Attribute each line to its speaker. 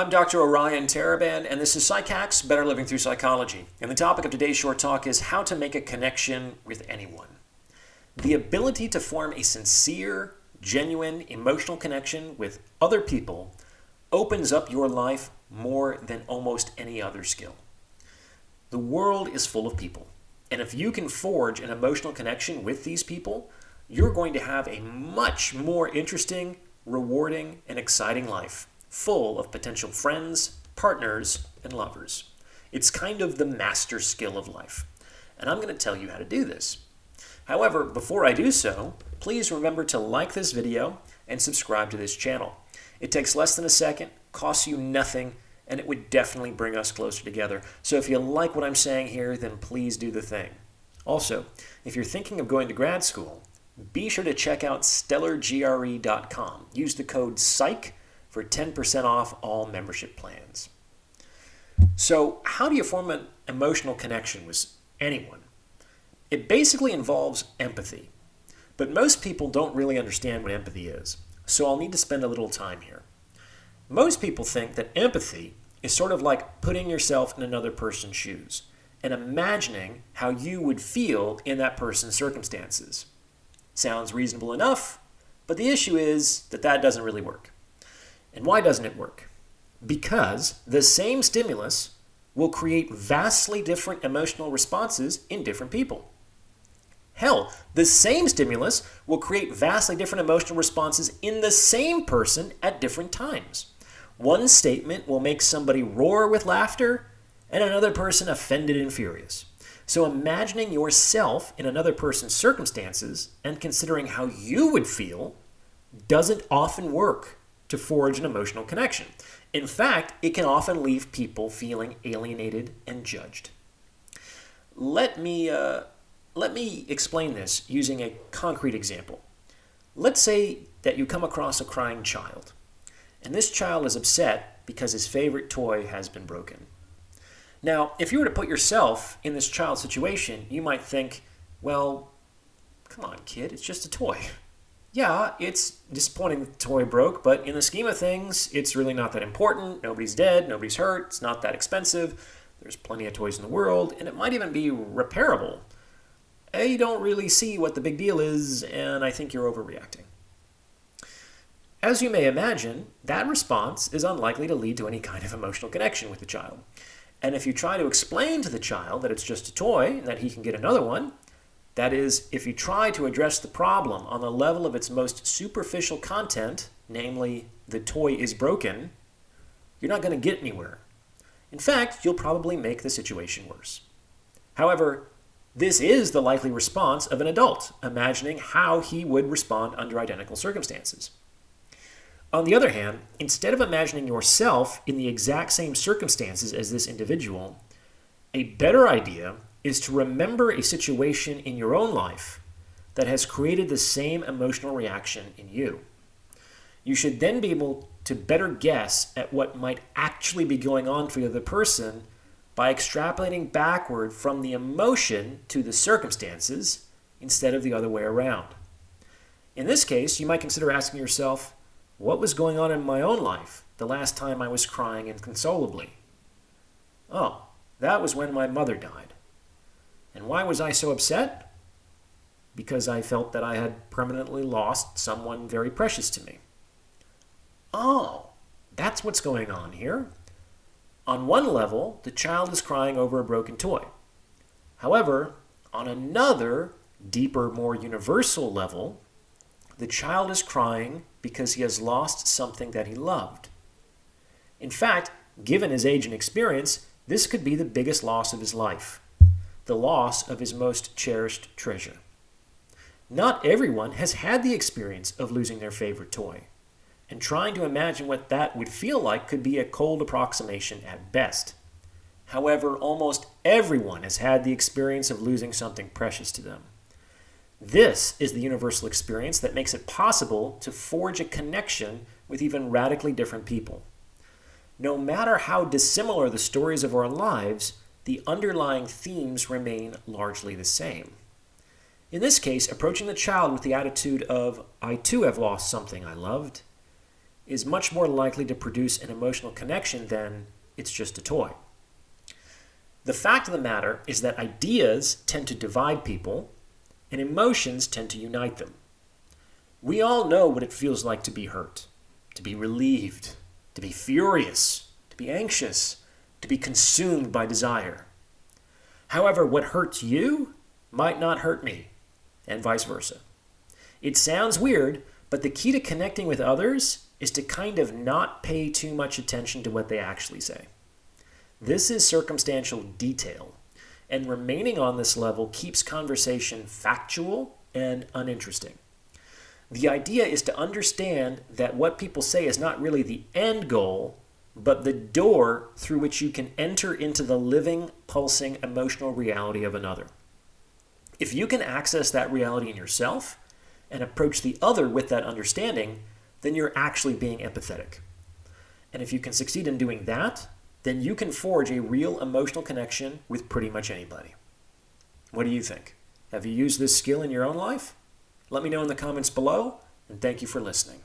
Speaker 1: I'm Dr. Orion Taraban, and this is PsycHacks Better Living Through Psychology. And the topic of today's short talk is how to make a connection with anyone. The ability to form a sincere, genuine, emotional connection with other people opens up your life more than almost any other skill. The world is full of people, and if you can forge an emotional connection with these people, you're going to have a much more interesting, rewarding, and exciting life, full of potential friends, partners, and lovers. It's kind of the master skill of life, and I'm going to tell you how to do this. However, before I do so, please remember to like this video and subscribe to this channel. It takes less than a second, costs you nothing, and it would definitely bring us closer together. So if you like what I'm saying here, then please do the thing. Also, if you're thinking of going to grad school, be sure to check out stellargre.com. Use the code PSYCH for 10% off all membership plans. So, how do you form an emotional connection with anyone? It basically involves empathy. But most people don't really understand what empathy is, so I'll need to spend a little time here. Most people think that empathy is sort of like putting yourself in another person's shoes and imagining how you would feel in that person's circumstances. Sounds reasonable enough, but the issue is that that doesn't really work. And why doesn't it work? Because the same stimulus will create vastly different emotional responses in different people. Hell, the same stimulus will create vastly different emotional responses in the same person at different times. One statement will make somebody roar with laughter and another person offended and furious. So, imagining yourself in another person's circumstances and considering how you would feel doesn't often work to forge an emotional connection. In fact, it can often leave people feeling alienated and judged. Let me, uh, let me explain this using a concrete example. Let's say that you come across a crying child and this child is upset because his favorite toy has been broken. Now, if you were to put yourself in this child's situation, you might think, well, come on, kid, it's just a toy. Yeah, it's disappointing the toy broke, but in the scheme of things, it's really not that important. Nobody's dead, nobody's hurt, it's not that expensive. There's plenty of toys in the world, and it might even be repairable. You don't really see what the big deal is, and I think you're overreacting. As you may imagine, that response is unlikely to lead to any kind of emotional connection with the child. And if you try to explain to the child that it's just a toy and that he can get another one, that is, if you try to address the problem on the level of its most superficial content, namely, the toy is broken, you're not going to get anywhere. In fact, you'll probably make the situation worse. However, this is the likely response of an adult, imagining how he would respond under identical circumstances. On the other hand, instead of imagining yourself in the exact same circumstances as this individual, a better idea is to remember a situation in your own life that has created the same emotional reaction in you. You should then be able to better guess at what might actually be going on for the other person by extrapolating backward from the emotion to the circumstances instead of the other way around. In this case, you might consider asking yourself, what was going on in my own life the last time I was crying inconsolably? Oh, that was when my mother died. And why was I so upset? Because I felt that I had permanently lost someone very precious to me. Oh, that's what's going on here. On one level, the child is crying over a broken toy. However, on another, deeper, more universal level, the child is crying because he has lost something that he loved. In fact, given his age and experience, this could be the biggest loss of his life the loss of his most cherished treasure. Not everyone has had the experience of losing their favorite toy, and trying to imagine what that would feel like could be a cold approximation at best. However, almost everyone has had the experience of losing something precious to them. This is the universal experience that makes it possible to forge a connection with even radically different people. No matter how dissimilar the stories of our lives, the underlying themes remain largely the same. In this case, approaching the child with the attitude of, I too have lost something I loved, is much more likely to produce an emotional connection than it's just a toy. The fact of the matter is that ideas tend to divide people, and emotions tend to unite them. We all know what it feels like to be hurt, to be relieved, to be furious, to be anxious, to be consumed by desire. However, what hurts you might not hurt me, and vice versa. It sounds weird, but the key to connecting with others is to kind of not pay too much attention to what they actually say. This is circumstantial detail, and remaining on this level keeps conversation factual and uninteresting. The idea is to understand that what people say is not really the end goal, but the door through which you can enter into the living, pulsing emotional reality of another. If you can access that reality in yourself and approach the other with that understanding, then you're actually being empathetic. And if you can succeed in doing that, then you can forge a real emotional connection with pretty much anybody. What do you think? Have you used this skill in your own life? Let me know in the comments below, and thank you for listening.